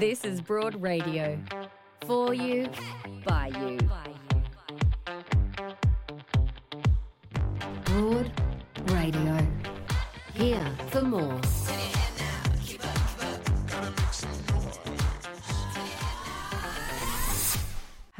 This is Broad Radio. For you, by you. Broad Radio. Here for more.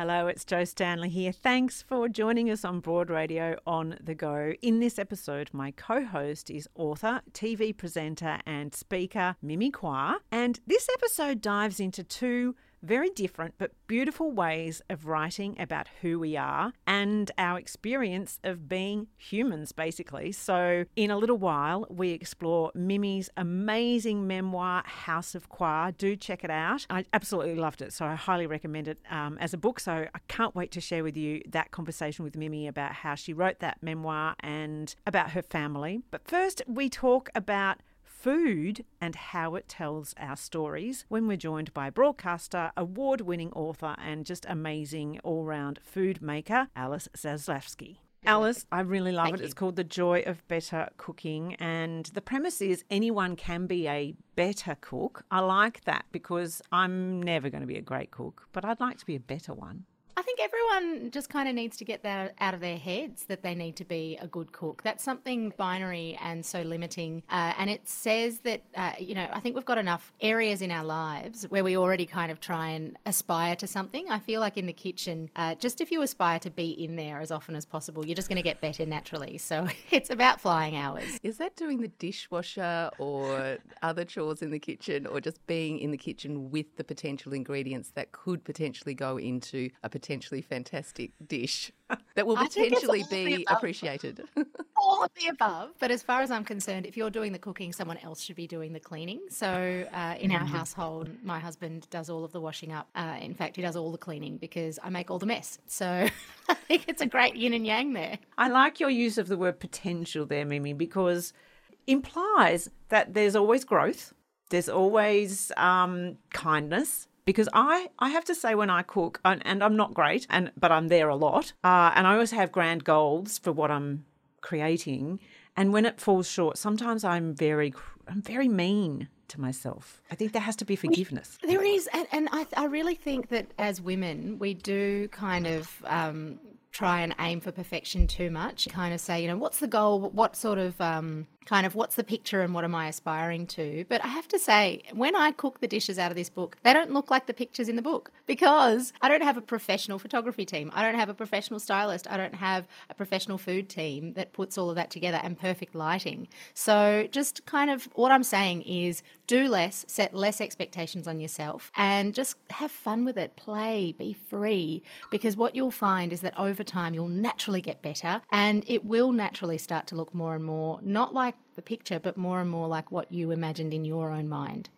Hello, it's Jo Stanley here. Thanks for joining us on Broad Radio on the Go. In this episode, my co host is author, TV presenter, and speaker Mimi Kwa. And this episode dives into two very different but beautiful ways of writing about who we are and our experience of being humans, basically. So, in a little while, we explore Mimi's amazing memoir, House of Kwa. Do check it out. I absolutely loved it, so I highly recommend it um, as a book. So, I can't wait to share with you that conversation with Mimi about how she wrote that memoir and about her family. But first, we talk about food and how it tells our stories when we're joined by broadcaster, award winning author, and just amazing all round food maker, Alice Zaslavsky. Alice, I really love Thank it. you. It's called The Joy of Better Cooking. And the premise is anyone can be a better cook. I like that because I'm never going to be a great cook, but I'd like to be a better one. I think everyone just kind of needs to get that out of their heads that they need to be a good cook. That's something binary and so limiting. Uh, and it says that, uh, you know, I think we've got enough areas in our lives where we already kind of try and aspire to something. I feel like in the kitchen, uh, just if you aspire to be in there as often as possible, you're just going to get better naturally. So it's about flying hours. Is that doing the dishwasher or other chores in the kitchen or just being in the kitchen with the potential ingredients that could potentially go into a potentially fantastic dish that will I think it's potentially be appreciated? all of the above. But as far as I'm concerned, if you're doing the cooking, someone else should be doing the cleaning. So uh, in our household, my husband does all of the washing up. Uh, in fact, he does all the cleaning because I make all the mess. So I think it's a great yin and yang there. I like your use of the word potential there, Mimi, because implies that there's always growth, there's always um, kindness. Because I, I have to say when I cook and, and I'm not great and but I'm there a lot uh, and I always have grand goals for what I'm creating and when it falls short sometimes I'm very I'm very mean to myself. I think there has to be forgiveness. There is, and, and I, I really think that as women, we do kind of um, try and aim for perfection too much. Kind of say, you know, what's the goal? What sort of um, kind of what's the picture and what am I aspiring to? But I have to say, when I cook the dishes out of this book, they don't look like the pictures in the book because I don't have a professional photography team. I don't have a professional stylist. I don't have a professional food team that puts all of that together and perfect lighting. So just kind of what I'm saying is do less, set less expectations on yourself, and just have fun with it. Play, be free, because what you'll find is that over time you'll naturally get better and it will naturally start to look more and more not like the picture, but more and more like what you imagined in your own mind.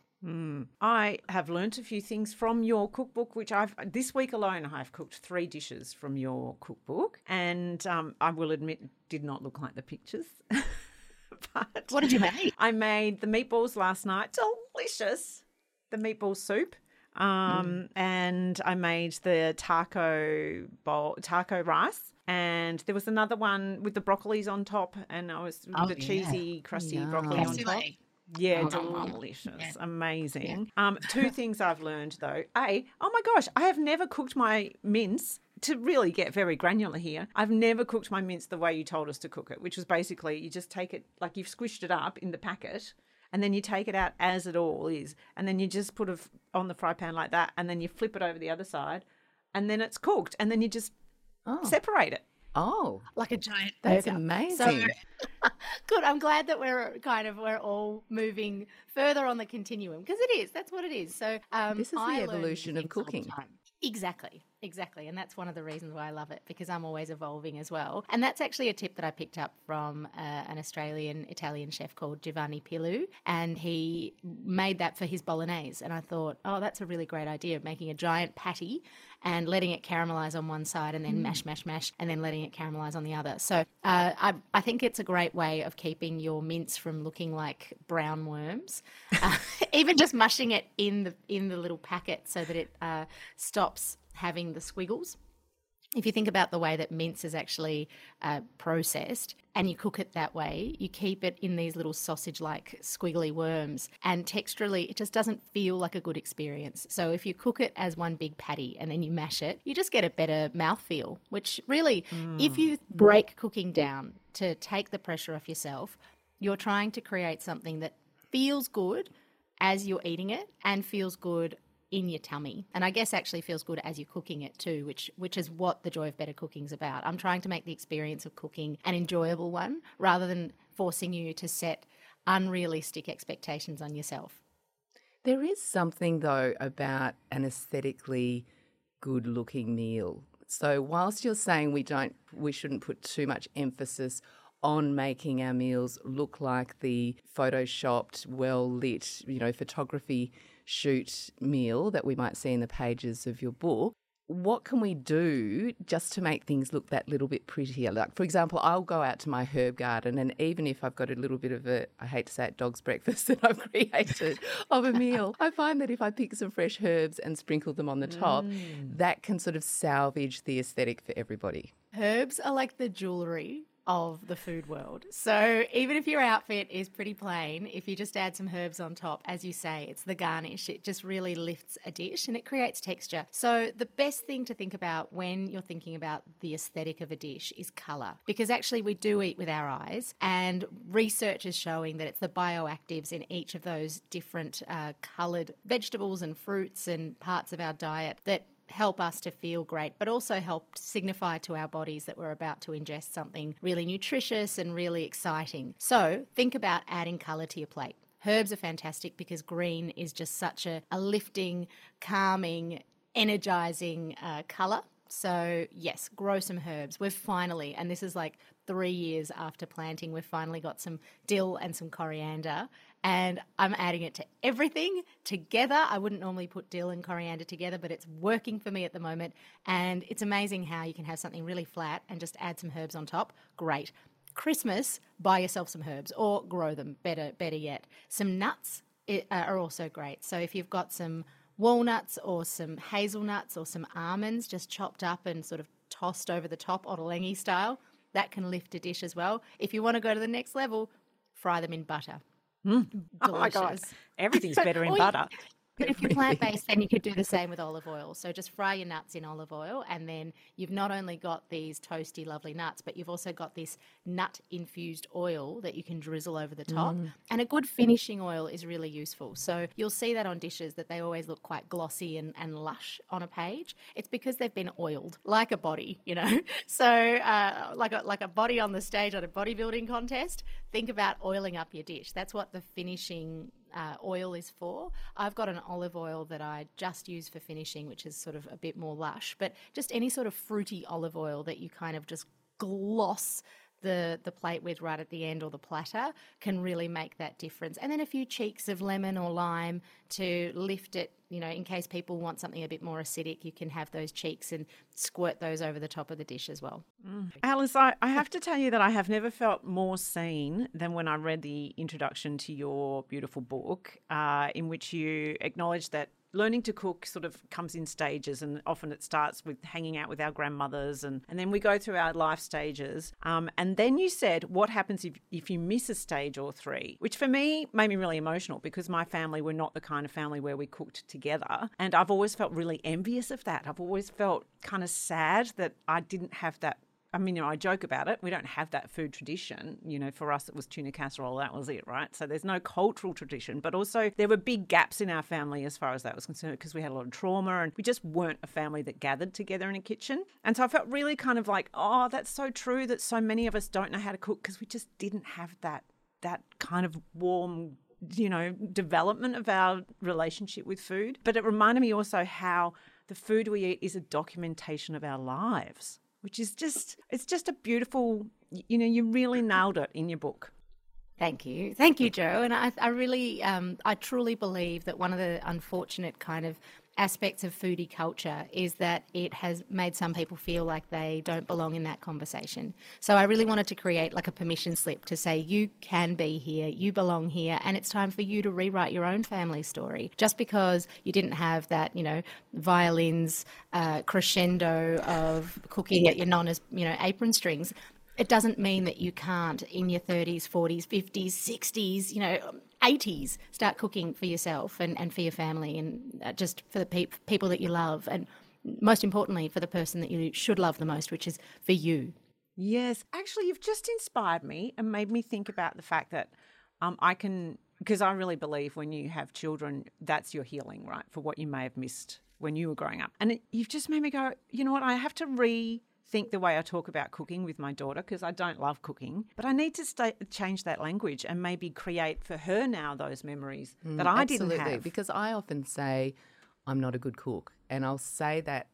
I have learnt a few things from your cookbook, which I've this week alone I've cooked three dishes from your cookbook, and um, I will admit did not look like the pictures. but What did you make? I made the meatballs last night. Delicious. The meatball soup. Um, and I made the taco bowl, taco rice. And there was another one with the broccolis on top, and I was Oh, the yeah. cheesy, crusty Yum. broccoli on top. Yeah, Oh, delicious, yeah. amazing. Um, two things I've learned though: a, oh my gosh, I have never cooked my mince. To really get very granular here, I've never cooked my mince the way you told us to cook it, which was basically you just take it like you've squished it up in the packet, and then you take it out as it all is, and then you just put it on the fry pan like that, and then you flip it over the other side, and then it's cooked, and then you just Oh. separate it. Oh, Like a giant that's amazing. Good. I'm glad that we're kind of we're all moving further on the continuum because it is. That's what it is. So um, This is the I learn evolution of the cooking. Exactly, exactly, and that's one of the reasons why I love it because I'm always evolving as well. And that's actually a tip that I picked up from uh, an Australian Italian chef called Giovanni Pilu, and he made that for his bolognese. And I thought, oh, that's a really great idea of making a giant patty and letting it caramelize on one side and then mash, mash, mash, and then letting it caramelize on the other. So uh, I, I think it's a great way of keeping your mince from looking like brown worms. Uh, even just mushing it in the in the little packet so that it uh, stops having the squiggles. If you think about the way that mince is actually uh, processed and you cook it that way, you keep it in these little sausage like squiggly worms, and texturally, it just doesn't feel like a good experience. So, if you cook it as one big patty and then you mash it, you just get a better mouthfeel, which really, if you break cooking down to take the pressure off yourself, you're trying to create something that feels good as you're eating it and feels good in your tummy. And I guess actually feels good as you're cooking it too, which which is what the joy of better cooking is about. I'm trying to make the experience of cooking an enjoyable one rather than forcing you to set unrealistic expectations on yourself. There is something though about an aesthetically good looking meal. So whilst you're saying we don't we shouldn't put too much emphasis on making our meals look like the photoshopped, well lit, you know, photography shoot meal that we might see in the pages of your book. What can we do just to make things look that little bit prettier? Like, for example, I'll go out to my herb garden, and even if I've got a little bit of a, I hate to say it, dog's breakfast that I've created of a meal, I find that if I pick some fresh herbs and sprinkle them on the top, mm. that can sort of salvage the aesthetic for everybody. Herbs are like the jewelry of the food world. So even if your outfit is pretty plain, if you just add some herbs on top, as you say, it's the garnish. It just really lifts a dish and it creates texture. So the best thing to think about when you're thinking about the aesthetic of a dish is color. Because actually we do eat with our eyes and research is showing that it's the bioactives in each of those different uh, colored vegetables and fruits and parts of our diet that help us to feel great, but also help signify to our bodies that we're about to ingest something really nutritious and really exciting. So think about adding colour to your plate. Herbs are fantastic because green is just such a, a lifting, calming, energizing uh, colour. So, yes, grow some herbs. We've finally, and this is like three years after planting, we've finally got some dill and some coriander. And I'm adding it to everything together. I wouldn't normally put dill and coriander together, but it's working for me at the moment. And it's amazing how you can have something really flat and just add some herbs on top. Great. Christmas, buy yourself some herbs or grow them. Better, better yet, some nuts uh, are also great. So if you've got some walnuts or some hazelnuts or some almonds just chopped up and sort of tossed over the top, ottolenghi style, that can lift a dish as well. If you want to go to the next level, fry them in butter. Mm. Oh my god, everything's better in butter. But if you're plant based, then you could do the same with olive oil. So just fry your nuts in olive oil, and then you've not only got these toasty, lovely nuts, but you've also got this nut infused oil that you can drizzle over the top. And a good finishing oil is really useful. So you'll see that on dishes that they always look quite glossy and, and lush on a page. It's because they've been oiled, like a body, you know. So uh, like a like a body on the stage at a bodybuilding contest. Think about oiling up your dish. That's what the finishing uh, oil is for. I've got an olive oil that I just use for finishing, which is sort of a bit more lush, but just any sort of fruity olive oil that you kind of just gloss the, the plate with right at the end or the platter can really make that difference. And then a few cheeks of lemon or lime to lift it, you know, in case people want something a bit more acidic, you can have those cheeks and squirt those over the top of the dish as well. Alice, I, I have to tell you that I have never felt more seen than when I read the introduction to your beautiful book, uh, in which you acknowledge that learning to cook sort of comes in stages, and often it starts with hanging out with our grandmothers, and, and then we go through our life stages. Um, and then you said, what happens if, if you miss a stage or three? Which for me made me really emotional because my family were not the kind of family where we cooked together. And I've always felt really envious of that. I've always felt kind of sad that I didn't have that I mean, you know, I joke about it. We don't have that food tradition. You know, for us, it was tuna casserole. That was it, right? So there's no cultural tradition. But also, there were big gaps in our family as far as that was concerned because we had a lot of trauma and we just weren't a family that gathered together in a kitchen. And so I felt really kind of like, oh, that's so true that so many of us don't know how to cook because we just didn't have that that kind of warm you know development of our relationship with food but it reminded me also how the food we eat is a documentation of our lives which is just it's just a beautiful you know you really nailed it in your book Thank you. Thank you, Jo. And I, I really, um, I truly believe that one of the unfortunate kind of aspects of foodie culture is that it has made some people feel like they don't belong in that conversation. So I really wanted to create like a permission slip to say, you can be here, you belong here, and it's time for you to rewrite your own family story. Just because you didn't have that, you know, violins uh, crescendo of cooking at your nonna's, you know, apron strings it doesn't mean that you can't in your 30s, 40s, 50s, 60s, you know, 80s start cooking for yourself and, and for your family and uh, just for the pe- people that you love and most importantly for the person that you should love the most which is for you. Yes. Actually you've just inspired me and made me think about the fact that um, i can because i really believe when you have children that's your healing right for what you may have missed when you were growing up. And it, you've just made me go you know what? I have to re think the way I talk about cooking with my daughter because I don't love cooking, but I need to stay, change that language and maybe create for her now those memories mm, that I absolutely. didn't have. Because I often say, I'm not a good cook. And I'll say that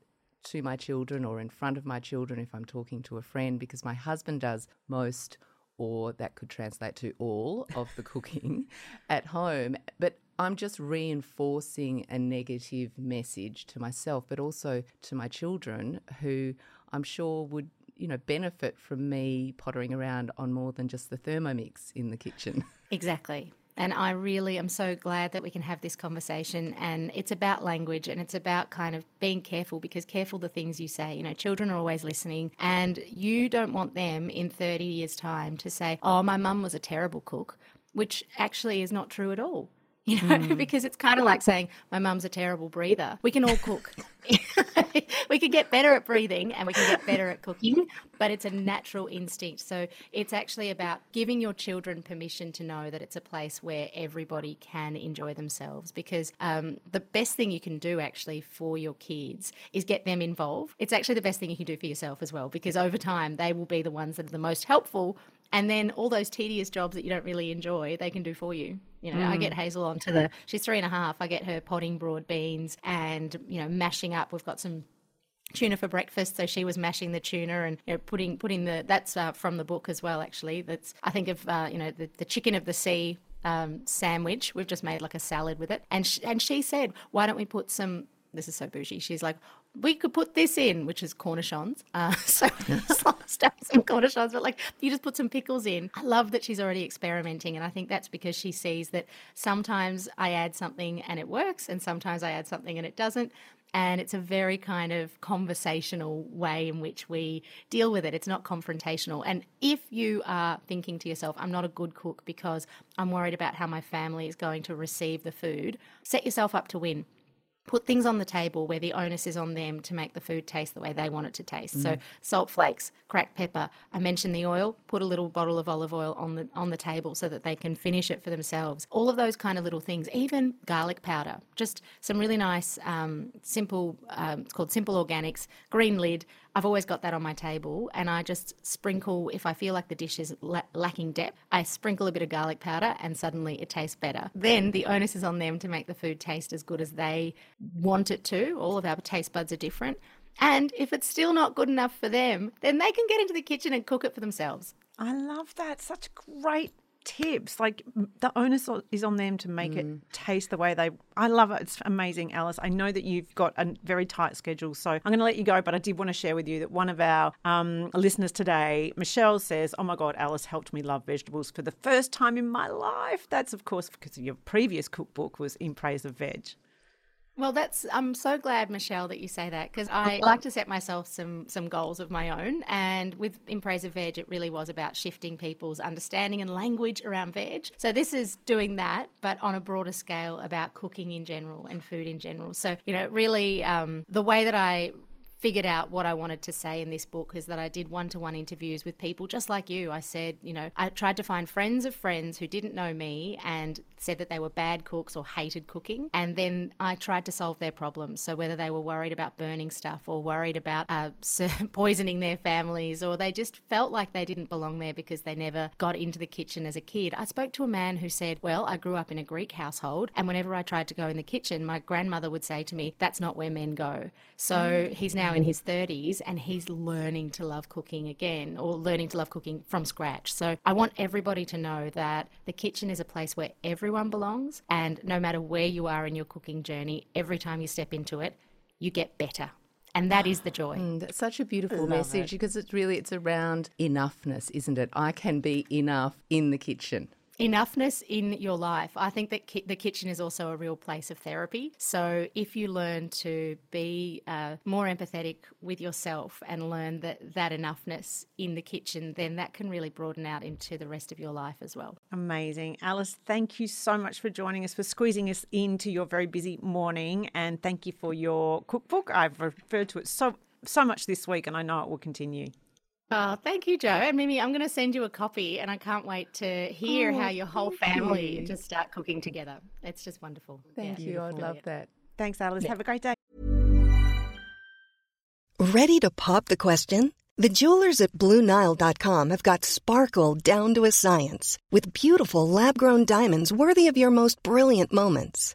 to my children or in front of my children if I'm talking to a friend because my husband does most or that could translate to all of the cooking at home. But I'm just reinforcing a negative message to myself, but also to my children who I'm sure would you know benefit from me pottering around on more than just the Thermomix in the kitchen. Exactly. And I really am so glad that we can have this conversation. And it's about language and it's about kind of being careful because careful the things you say. You know, children are always listening, and you don't want them in 30 years' time to say, oh, my mum was a terrible cook, which actually is not true at all you know, mm. because it's kind of like saying, my mum's a terrible breather. We can all cook. we can get better at breathing and we can get better at cooking, but it's a natural instinct. So it's actually about giving your children permission to know that it's a place where everybody can enjoy themselves because um, the best thing you can do actually for your kids is get them involved. It's actually the best thing you can do for yourself as well because over time they will be the ones that are the most helpful and then all those tedious jobs that you don't really enjoy, they can do for you. You know, mm. I get Hazel onto the, she's three and a half. I get her potting broad beans and, you know, mashing up. We've got some tuna for breakfast so she was mashing the tuna and you know, putting putting the that's uh, from the book as well actually that's i think of uh, you know the, the chicken of the sea um, sandwich we've just made like a salad with it and sh- and she said why don't we put some this is so bougie. She's like, we could put this in, which is cornichons. Uh, so stuff some cornichons, but like you just put some pickles in. I love that she's already experimenting, and I think that's because she sees that sometimes I add something and it works, and sometimes I add something and it doesn't. And it's a very kind of conversational way in which we deal with it. It's not confrontational. And if you are thinking to yourself, I'm not a good cook because I'm worried about how my family is going to receive the food, set yourself up to win put things on the table where the onus is on them to make the food taste the way they want it to taste. Mm. So salt flakes, cracked pepper. I mentioned the oil. Put a little bottle of olive oil on the on the table so that they can finish it for themselves. All of those kind of little things. Even garlic powder. Just some really nice, um, simple. Um, it's called Simple Organics. Green lid. I've always got that on my table, and I just sprinkle if I feel like the dish is la- lacking depth. I sprinkle a bit of garlic powder, and suddenly it tastes better. Then the onus is on them to make the food taste as good as they want it to. All of our taste buds are different. And if it's still not good enough for them, then they can get into the kitchen and cook it for themselves. I love that. Such great tips. Like the onus is on them to make mm. it taste the way they. I love it. It's amazing, Alice. I know that you've got a very tight schedule, so I'm going to let you go. But I did want to share with you that one of our um, listeners today, Michelle, says, "Oh my God, Alice helped me love vegetables for the first time in my life." That's of course because your previous cookbook was in praise of veg. Well, that's I'm so glad, Michelle, that you say that because I like to set myself some some goals of my own. And with In Praise of Veg, it really was about shifting people's understanding and language around veg. So this is doing that, but on a broader scale about cooking in general and food in general. So you know, really, um, the way that I figured out what I wanted to say in this book is that I did one to one interviews with people just like you. I said, you know, I tried to find friends of friends who didn't know me and said that they were bad cooks or hated cooking. And then I tried to solve their problems. So whether they were worried about burning stuff or worried about uh, poisoning their families or they just felt like they didn't belong there because they never got into the kitchen as a kid. I spoke to a man who said, Well, I grew up in a Greek household. And whenever I tried to go in the kitchen, my grandmother would say to me, That's not where men go. So he's now in his 30s and he's learning to love cooking again or learning to love cooking from scratch. So I want everybody to know that the kitchen is a place where everyone belongs. And no matter where you are in your cooking journey, every time you step into it, you get better. And that is the joy. Mm, that's such a beautiful message because it's really it's around enoughness, isn't it? I can be enough in the kitchen. Enoughness in your life. I think that ki- the kitchen is also a real place of therapy. So if you learn to be uh, more empathetic with yourself and learn that that enoughness in the kitchen, then that can really broaden out into the rest of your life as well. Amazing. Alice, thank you so much for joining us, for squeezing us into your very busy morning. And thank you for your cookbook. I've referred to it so so much this week, and I know it will continue. Oh, thank you, Jo. And Mimi, I'm going to send you a copy, and I can't wait to hear Oh, how your whole family you. just start cooking together. It's just wonderful. Thank Yeah. you. I'd love that. Thanks, Alice. Have a great day. Ready to pop the question? The jewelers at BlueNile.com have got sparkle down to a science with beautiful lab grown diamonds worthy of your most brilliant moments.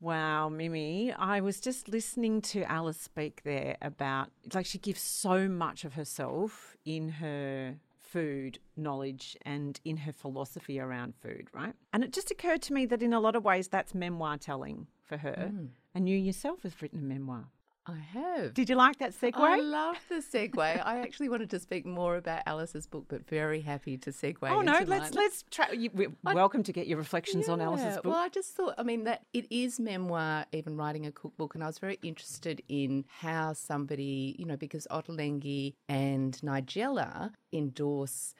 Wow, Mimi. I was just listening to Alice speak there about like she gives so much of herself in her food knowledge and in her philosophy around food, right? And it just occurred to me that in a lot of ways that's memoir telling for her. Mm. And you yourself have written a memoir. I have. Did you like that segue? I love the segue. I actually wanted to speak more about Alice's book, but very happy to segue. oh no, let's mine. let's try. You, we're welcome to get your reflections on Alice's book. Well, I just thought, I mean, that it is memoir, even writing a cookbook, and I was very interested in how somebody, you know, because Ottolenghi and Nigella endorse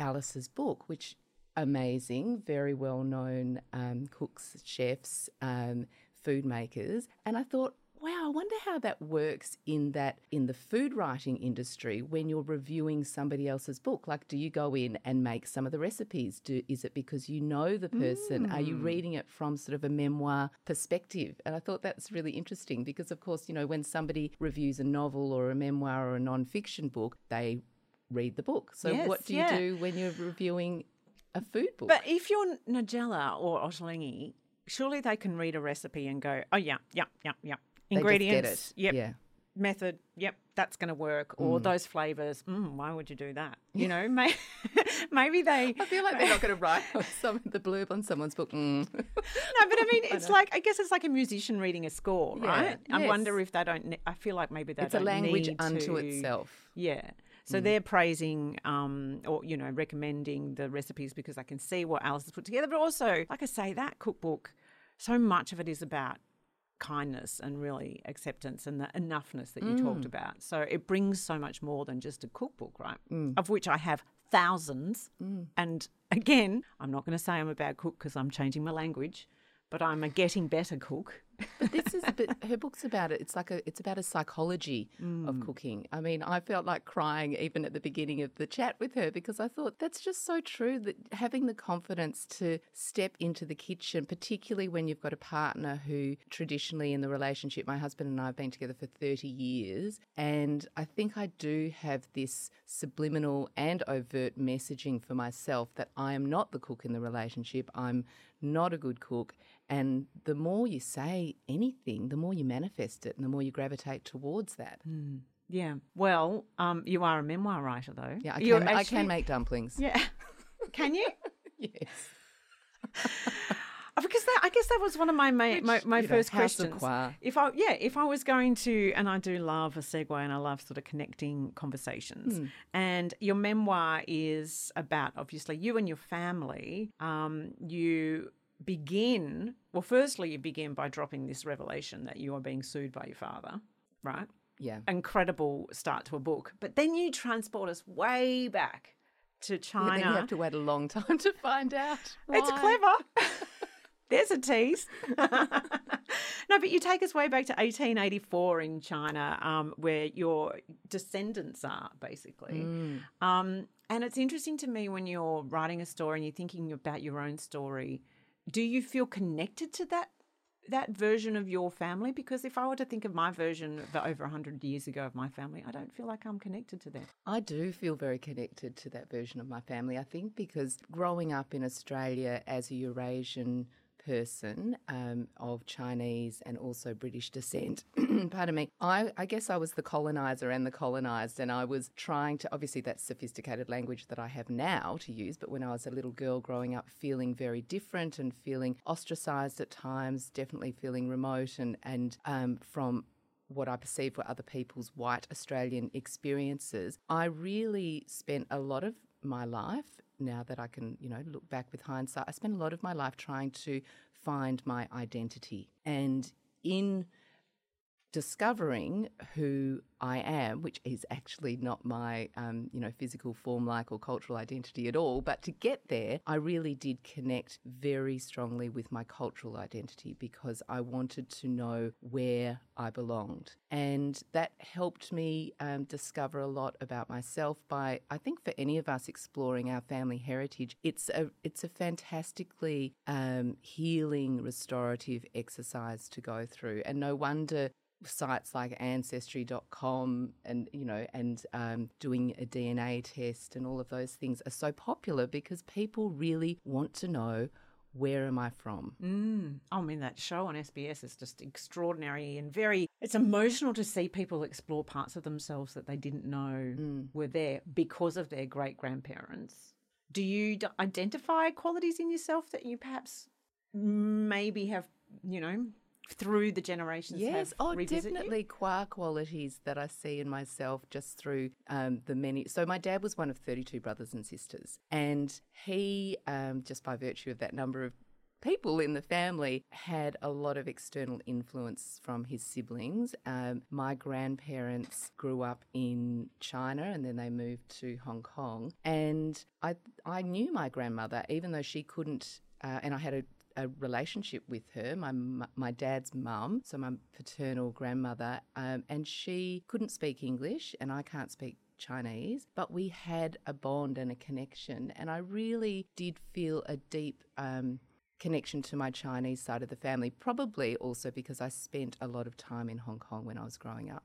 Alice's book, which amazing, very well known um, cooks, chefs, um, food makers, and I thought. Wow, I wonder how that works in that in the food writing industry when you're reviewing somebody else's book. Like, do you go in and make some of the recipes? Do is it because you know the person? Are you mm. reading it from sort of a memoir perspective? And I thought that's really interesting because, of course, you know, when somebody reviews a novel or a memoir or a non-fiction book, they read the book. So, Yes, what do you do when you're reviewing a food book? But if you're Nigella or Ottolenghi, surely they can read a recipe and go, oh, yeah, yeah, yeah, yeah. They just get Ingredients, yep. Yeah. Method, yep, that's going to work. Or those flavors, mm, why would you do that? You know, may, maybe they. I feel like they're not going to write some the blurb on someone's book. Mm. No, but I mean, it's like I guess it's like a musician reading a score, Yeah, right? I wonder if they don't. I feel like maybe they It's a language unto to- itself. Yeah. So they're praising um, or, you know, recommending the recipes because I can see what Alice has put together. But also, like I say, that cookbook, so much of it is about kindness and really acceptance and the enoughness that you mm. talked about. So it brings so much more than just a cookbook, right? Mm. Of which I have thousands. Mm. And again, I'm not going to say I'm a bad cook because I'm changing my language, but I'm a getting better cook But this is, but her book's about it. It's like a, it's about a psychology Mm. of cooking. I mean, I felt like crying even at the beginning of the chat with her because I thought that's just so true that having the confidence to step into the kitchen, particularly when you've got a partner who traditionally in the relationship, my husband and I have been together for 30 years. And I think I do have this subliminal and overt messaging for myself that I am not the cook in the relationship. I'm not a good cook. And the more you say anything, the more you manifest it and the more you gravitate towards that. Yeah. Well, um, you are a memoir writer, though. Yeah, I can, I can make dumplings. Yeah. can you? Yes. Because that, I guess that was one of my my, my, my you know, first questions. If I yeah, if I was going to, and I do love a segue, and I love sort of connecting conversations. Hmm. And your memoir is about obviously you and your family. Um, you begin well. Firstly, you begin by dropping this revelation that you are being sued by your father, right? Yeah. Incredible start to a book, but then you transport us way back to Yeah, China. then you have to wait a long time to find out. It's clever. There's a tease. no, but you take us way back to 1884 in China, um, where your descendants are basically. Mm. Um, and it's interesting to me when you're writing a story and you're thinking about your own story. Do you feel connected to that that version of your family? Because if I were to think of my version of over 100 years ago of my family, I don't feel like I'm connected to them. I do feel very connected to that version of my family. I think because growing up in Australia as a Eurasian person um, of Chinese and also British descent, pardon me, I, I guess I was the colonizer and the colonized, and I was trying to, obviously, that's sophisticated language that I have now to use, but when I was a little girl growing up, feeling very different and feeling ostracized at times, definitely feeling remote and, and um, from what I perceive were other people's white Australian experiences, I really spent a lot of my life, now that I can, you know, look back with hindsight, I spent a lot of my life trying to find my identity. And in discovering who I am, which is actually not my, um, you know, physical form like or cultural identity at all. But to get there, I really did connect very strongly with my cultural identity because I wanted to know where I belonged. And that helped me um, discover a lot about myself by, I think for any of us exploring our family heritage, it's a, it's a fantastically um, healing, restorative exercise to go through. And no wonder sites like ancestry.com and you know and um, doing a dna test and all of those things are so popular because people really want to know where am i from Mm. I mean, that show on SBS is just extraordinary and very, it's emotional to see people explore parts of themselves that they didn't know were there because of their great grandparents. Do you d- identify qualities in yourself that you perhaps maybe have, you know, through the generations? Yes, oh, revisit you? definitely qua qualities that I see in myself just through um, the many. So, my dad was one of 32 brothers and sisters, and he, um, just by virtue of that number of people in the family, had a lot of external influence from his siblings. Um, my grandparents grew up in China and then they moved to Hong Kong, and I, I knew my grandmother, even though she couldn't, uh, and I had a a relationship with her, my my dad's mum, so my paternal grandmother, um, and she couldn't speak English, and I can't speak Chinese, but we had a bond and a connection, and I really did feel a deep. Um, Connection to my Chinese side of the family, probably also because I spent a lot of time in Hong Kong when I was growing up.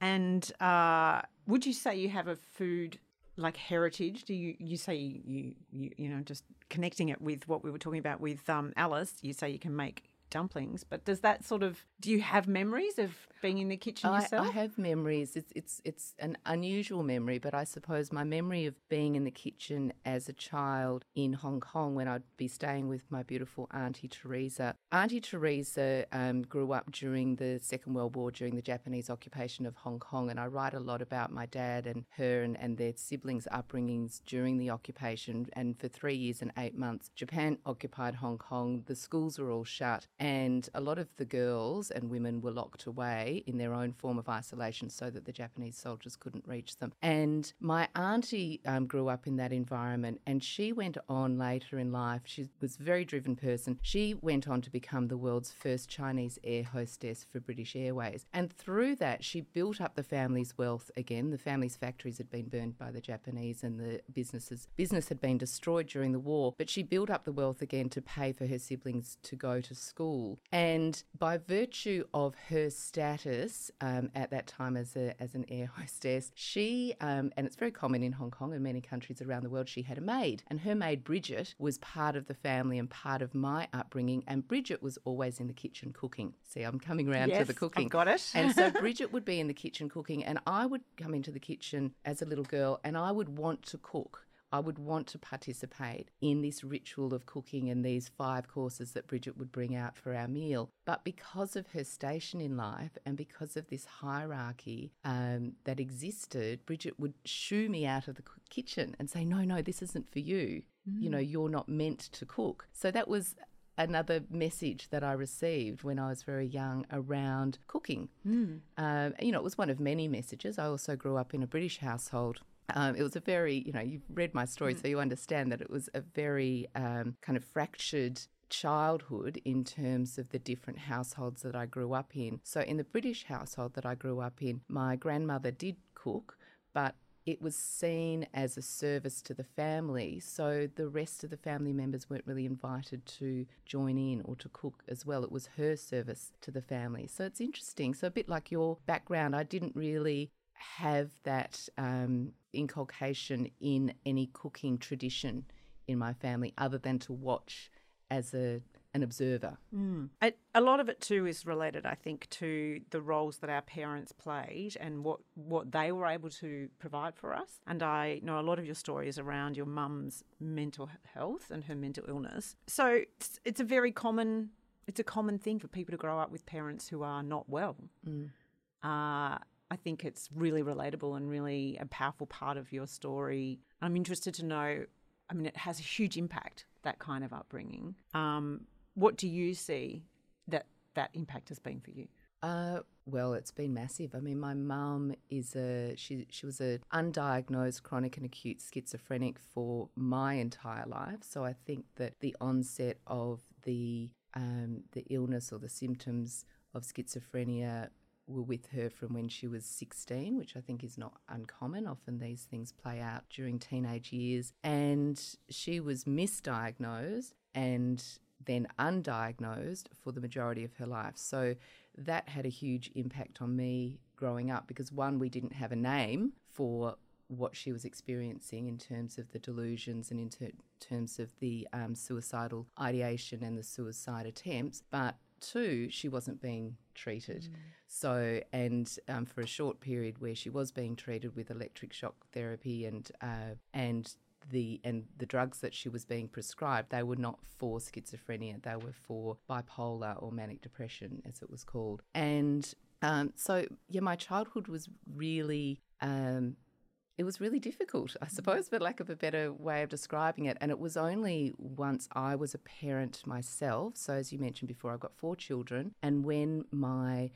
And uh, would you say you have a food like heritage? Do you you say you you you, know just connecting it with what we were talking about with um, Alice? You say you can make dumplings, but does that sort of do you have memories of being in the kitchen I, yourself? I have memories. It's it's it's an unusual memory, but I suppose my memory of being in the kitchen as a child in Hong Kong when I'd be staying with my beautiful Auntie Teresa. Auntie Teresa um, grew up during the Second World War, during the Japanese occupation of Hong Kong, and I write a lot about my dad and her and, and their siblings' upbringings during the occupation. And for three years and eight months, Japan occupied Hong Kong. The schools were all shut, and a lot of the girls and women were locked away in their own form of isolation so that the Japanese soldiers couldn't reach them. And my auntie um, grew up in that environment, and she went on later in life. She was a very driven person. She went on to become the world's first Chinese air hostess for British Airways, and through that, she built up the family's wealth again. The family's factories had been burned by the Japanese, and the businesses business had been destroyed during the war. But she built up the wealth again to pay for her siblings to go to school, and by virtue of her status um, at that time as a as an air hostess, she um, and it's very common in Hong Kong and many countries around the world. She had a maid, and her maid Bridget was part of the family and part of my upbringing. And Bridget was always in the kitchen cooking. See, I'm coming around yes, to the cooking. I've got it. and so Bridget would be in the kitchen cooking, and I would come into the kitchen as a little girl, and I would want to cook. I would want to participate in this ritual of cooking and these five courses that Bridget would bring out for our meal. But because of her station in life and because of this hierarchy um, that existed, Bridget would shoo me out of the kitchen and say, No, no, this isn't for you. Mm. You know, you're not meant to cook. So that was another message that I received when I was very young around cooking. Mm. Um, you know, it was one of many messages. I also grew up in a British household um, it was a very, you know, you've read my story, mm. so you understand that it was a very um, kind of fractured childhood in terms of the different households that I grew up in. So, in the British household that I grew up in, my grandmother did cook, but it was seen as a service to the family, so the rest of the family members weren't really invited to join in or to cook as well. It was her service to the family. So it's interesting. So, a bit like your background, I didn't really have that um, inculcation in any cooking tradition in my family other than to watch as a an observer. Mm. A, a, lot of it too is related, I think, to the roles that our parents played and what, what they were able to provide for us. And I know a lot of your stories around your mum's mental health and her mental illness. So it's, it's a very common it's a common thing for people to grow up with parents who are not well. Mm. Uh, I think it's really relatable and really a powerful part of your story. I'm interested to know. I mean, it has a huge impact that kind of upbringing. Um, what do you see that that impact has been for you? Uh, well, it's been massive. I mean, my mum is a she she was a undiagnosed chronic and acute schizophrenic for my entire life. So I think that the onset of the um, the illness or the symptoms of schizophrenia were with her from when she was 16, which I think is not uncommon. Often these things play out during teenage years. And she was misdiagnosed and then undiagnosed for the majority of her life. So that had a huge impact on me growing up because one, we didn't have a name for what she was experiencing in terms of the delusions and in ter- terms of the um, suicidal ideation and the suicide attempts. But two, she wasn't being treated. Mm. So, and um, for a short period where she was being treated with electric shock therapy and uh, and the and the drugs that she was being prescribed, they were not for schizophrenia. They were for bipolar or manic depression, as it was called. And um, so, yeah, my childhood was really um, it was really difficult, I suppose, for lack of a better way of describing it. And it was only once I was a parent myself. So, as you mentioned before, I've got four children. And when my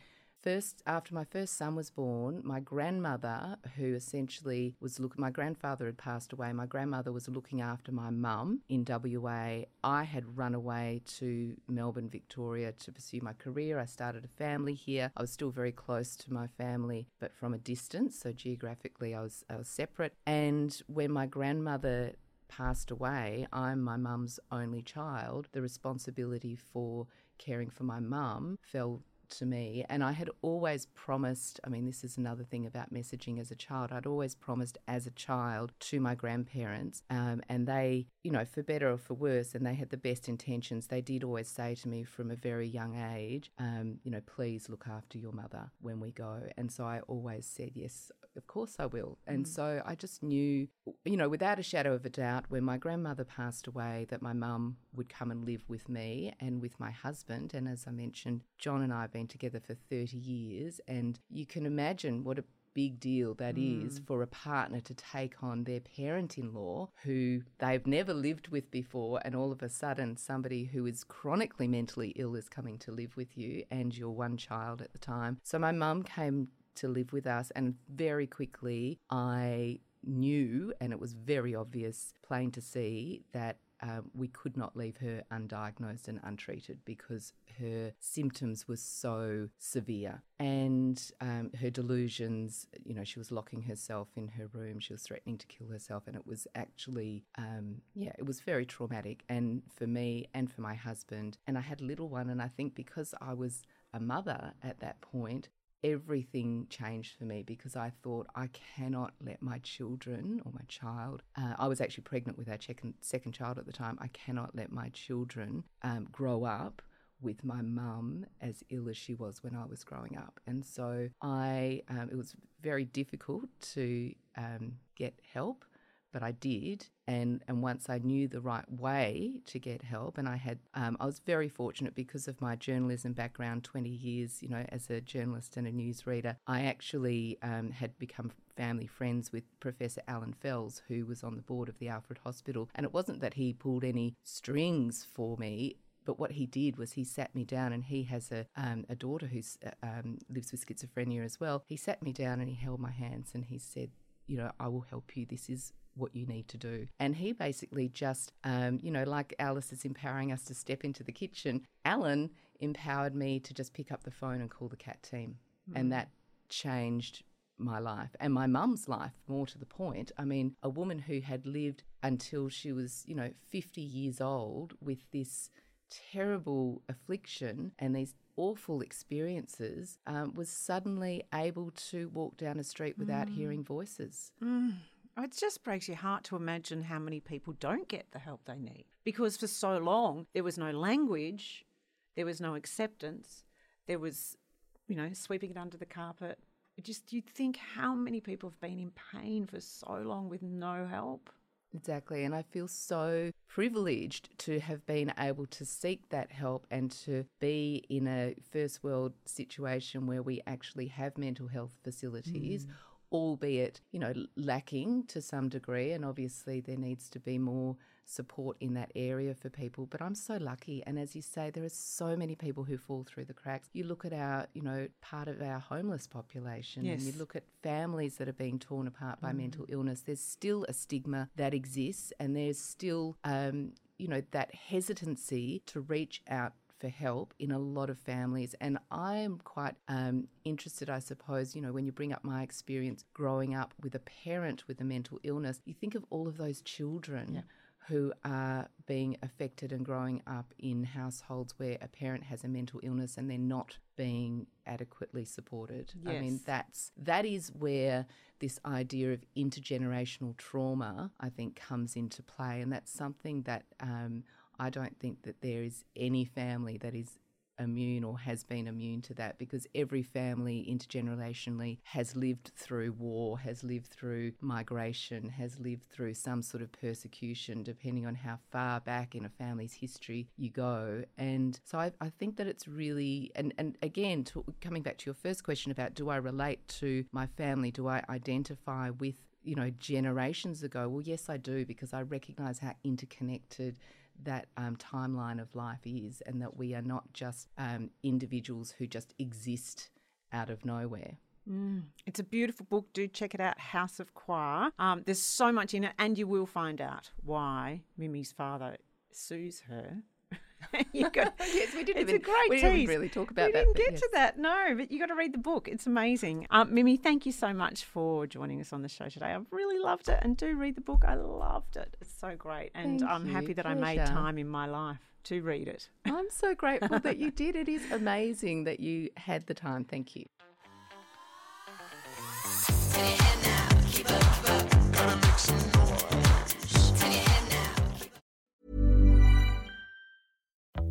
first after my first son was born, my grandmother, who essentially was looking, my grandfather had passed away. My grandmother was looking after my mum in WA. I had run away to Melbourne, Victoria, to pursue my career. I started a family here. I was still very close to my family, but from a distance. So geographically, I was I was separate. And when my grandmother passed away, I'm my mum's only child. The responsibility for caring for my mum fell to me. And I had always promised I mean, this is another thing about messaging as a child. I'd always promised as a child to my grandparents, um, and they, you know, for better or for worse, and they had the best intentions, they did always say to me from a very young age, um, you know, please look after your mother when we go. And so I always said, yes, of course I will. And mm. so I just knew, you know, without a shadow of a doubt, when my grandmother passed away, that my mum would come and live with me and with my husband. And as I mentioned, John and I have been together for 30 years. And you can imagine what a big deal that is mm. for a partner to take on their parent in law who they've never lived with before, and all of a sudden somebody who is chronically mentally ill is coming to live with you and your one child at the time. So my mum came to live with us, and very quickly I knew, and it was very obvious, plain to see, that um, we could not leave her undiagnosed and untreated because her symptoms were so severe. And um, her delusions, you know, she was locking herself in her room, she was threatening to kill herself, and it was actually, um, yeah, it was very traumatic. And for me and for my husband, and I had a little one, and I think because I was a mother at that point, everything changed for me because I thought I cannot let my children or my child. Uh, I was actually pregnant with our second child at the time. I cannot let my children um, grow up with my mum as ill as she was when I was growing up, and so I. Um, it was very difficult to um, get help but I did. And and once I knew the right way to get help, and I had, um, I was very fortunate because of my journalism background, twenty years, you know, as a journalist and a newsreader. I actually um, had become family friends with Professor Alan Fels, who was on the board of the Alfred Hospital, and it wasn't that he pulled any strings for me. But what he did was he sat me down, and he has a um, a daughter who um, lives with schizophrenia as well. He sat me down and he held my hands and he said, "You know, I will help you. This is what you need to do. And he basically just, um, you know, like Alice is empowering us to step into the kitchen, Alan empowered me to just pick up the phone and call the CAT team. Mm. And that changed my life and my mum's life, more to the point. I mean, a woman who had lived until she was, you know, 50 years old with this terrible affliction and these awful experiences um, was suddenly able to walk down a street without mm. hearing voices. Mm. It just breaks your heart to imagine how many people don't get the help they need because for so long there was no language, there was no acceptance, there was, you know, sweeping it under the carpet. It just you'd think how many people have been in pain for so long with no help. Exactly. And I feel so privileged to have been able to seek that help and to be in a first world situation where we actually have mental health facilities. Mm albeit, you know, lacking to some degree. And obviously, there needs to be more support in that area for people. But I'm so lucky. And as you say, there are so many people who fall through the cracks. You look at our, you know, part of our homeless population yes. and you look at families that are being torn apart by mm. mental illness. There's still a stigma that exists and there's still, um, you know, that hesitancy to reach out for help in a lot of families. And I'm quite um, interested, I suppose, you know, when you bring up my experience growing up with a parent with a mental illness, you think of all of those children. Yeah who are being affected and growing up in households where a parent has a mental illness and they're not being adequately supported. Yes. I mean that's that is where this idea of intergenerational trauma I think comes into play and that's something that um, I don't think that there is any family that is immune or has been immune to that because every family intergenerationally has lived through war, has lived through migration, has lived through some sort of persecution, depending on how far back in a family's history you go. And so I, I think that it's really, and, and again, to, coming back to your first question about do I relate to my family, do I identify with you know, generations ago? Well, yes, I do, because I recognize how interconnected that um, timeline of life is, and that we are not just um, individuals who just exist out of nowhere. Mm, it's a beautiful book. Do check it out, House of Kwa. Um, there's so much in it, and you will find out why Mimi's father sues her you got, yes, we didn't. It's even, a great we didn't really talk about we that. We didn't get yes. to that, no. But you got to read the book. It's amazing. Um, Mimi, thank you so much for joining us on the show today. I've really loved it, and do read the book. I loved it. It's so great, and thank I'm you. happy that Pleasure. I made time in my life to read it. I'm so grateful that you did. It is amazing that you had the time. Thank you.